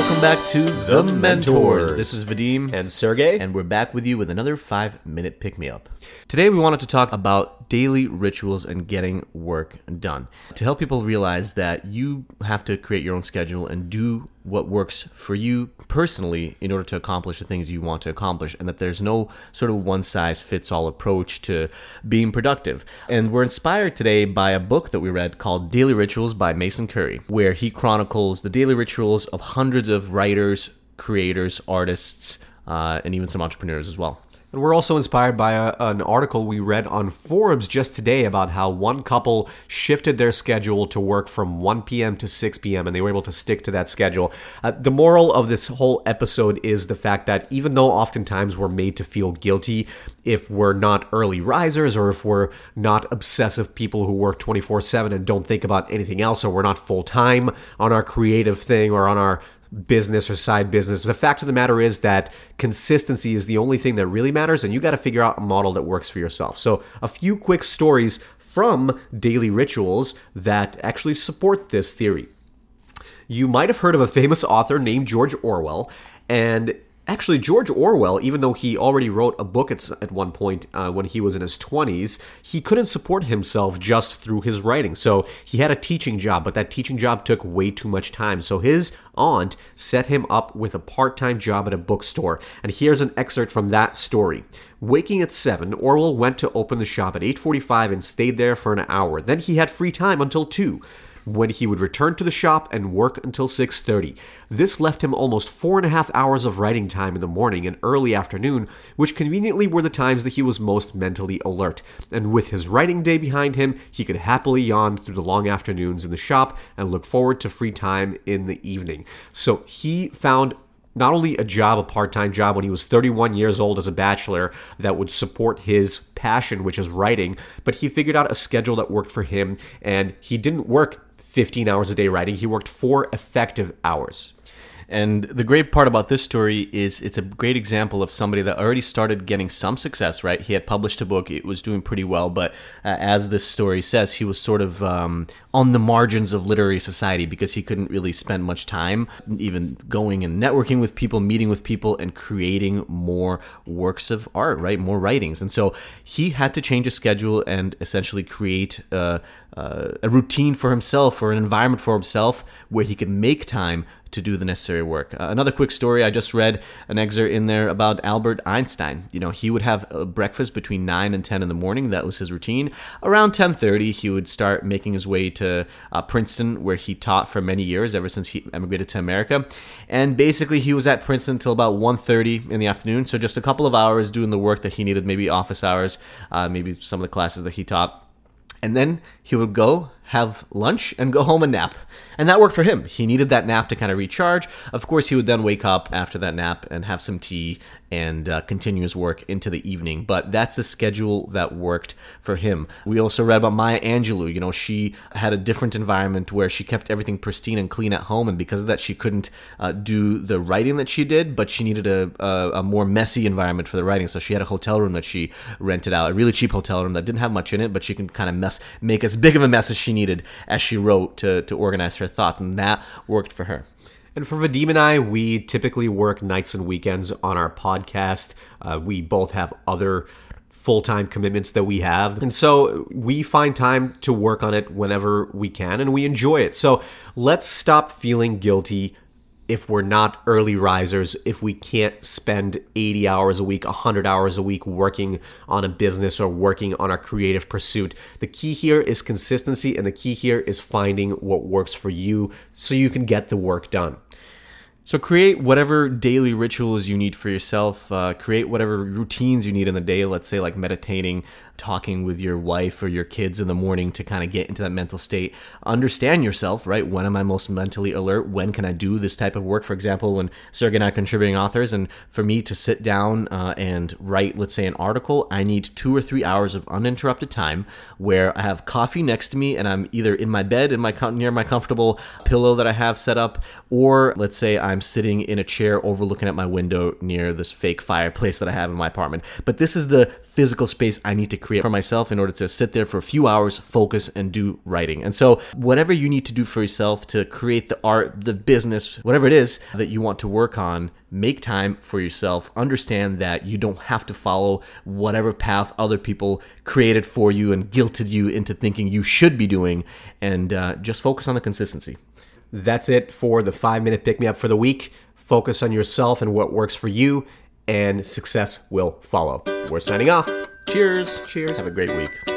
Welcome back to The, Mentors. This is Vadim. And Sergey. And we're back with you with another five minute pick me up. Today, we wanted to talk about daily rituals and getting work done to help people realize that you have to create your own schedule and do what works for you personally in order to accomplish the things you want to accomplish, and that there's no sort of one size fits all approach to being productive. And we're inspired today by a book that we read called Daily Rituals by Mason Currey, where he chronicles the daily rituals of hundreds of writers, creators, artists, uh, and even some entrepreneurs as well. And we're also inspired by a, an article we read on Forbes just today about how one couple shifted their schedule to work from 1 p.m. to 6 p.m. and they were able to stick to that schedule. Uh, the moral of this whole episode is the fact that even though oftentimes we're made to feel guilty if we're not early risers or if we're not obsessive people who work 24 7 and don't think about anything else or we're not full time on our creative thing or on our business or side business. The fact of the matter is that consistency is the only thing that really matters, and you got to figure out a model that works for yourself. So, a few quick stories from daily rituals that actually support this theory. You might have heard of a famous author named George Orwell, and Actually, George Orwell, even though he already wrote a book at, at one point uh, when he was in his 20s, he couldn't support himself just through his writing. So he had a teaching job, but that teaching job took way too much time. So his aunt set him up with a part time job at a bookstore. And here's an excerpt from that story. Waking at 7, Orwell went to open the shop at 8:45 and stayed there for an hour. Then he had free time until 2 when he would return to the shop and work until 6.30 this left him almost four and a half hours of writing time in the morning and early afternoon which conveniently were the times that he was most mentally alert. And with his writing day behind him he could happily yawn through the long afternoons in the shop and look forward to free time in the evening. So he found not only a job, a part time job when he was 31 years old as a bachelor that would support his passion, which is writing, but he figured out a schedule that worked for him and he didn't work 15 hours a day writing. He worked four effective hours. And the great part about this story is it's a great example of somebody that already started getting some success, right? He had published a book, it was doing pretty well, but uh, as this story says, he was sort of um, on the margins of literary society because he couldn't really spend much time even going and networking with people, meeting with people, and creating more works of art, right? More writings. And so he had to change his schedule and essentially create uh, uh, a routine for himself or an environment for himself where he could make time to do the necessary work. Uh, another quick story I just read an excerpt in there about Albert Einstein. You know, he would have breakfast between 9 and 10 in the morning. That was his routine. Around 10:30, he would start making his way to uh, Princeton where he taught for many years ever since he emigrated to America. And basically he was at Princeton until about 1:30 in the afternoon, so just a couple of hours doing the work that he needed, maybe office hours, uh, maybe some of the classes that he taught. And then he would go have lunch and go home and nap. And that worked for him. He needed that nap to kind of recharge. Of course, he would then wake up after that nap and have some tea and uh, continue his work into the evening. But that's the schedule that worked for him. We also read about Maya Angelou. You know, she had a different environment where she kept everything pristine and clean at home, and because of that, she couldn't uh, do the writing that she did. But she needed a, a, a, more messy environment for the writing, so she had a hotel room that she rented out, a really cheap hotel room that didn't have much in it, but she can kind of mess make as big of a mess as she needed as she wrote to to organize her thoughts, and that worked for her. And for Vadim and I, we typically work nights and weekends on our podcast. Uh, we both have other full time commitments that we have. And so we find time to work on it whenever we can and we enjoy it. So let's stop feeling guilty if we're not early risers, if we can't spend 80 hours a week, 100 hours a week working on a business or working on a creative pursuit. The key here is consistency, and the key here is finding what works for you so you can get the work done. So create whatever daily rituals you need for yourself. Uh, create whatever routines you need in the day. Let's say like meditating, talking with your wife or your kids in the morning to kind of get into that mental state. Understand yourself, right? When am I most mentally alert? When can I do this type of work? For example, when Sergey and I are contributing authors, and for me to sit down uh, and write, let's say, an article, I need two or three hours of uninterrupted time where I have coffee next to me and I'm either in my bed in my near my comfortable pillow that I have set up, or let's say I'm time sitting in a chair overlooking at my window near this fake fireplace that I have in my apartment. But this is the physical space I need to create for myself in order to sit there for a few hours, focus, and do writing. And so, whatever you need to do for yourself to create the art, the business, whatever it is that you want to work on, make time for yourself. Understand that you don't have to follow whatever path other people created for you and guilted you into thinking you should be doing, and uh, just focus on the consistency. That's it for the five minute pick me up for the week. Focus on yourself and what works for you, and success will follow. We're signing off. Cheers. Cheers. Have a great week.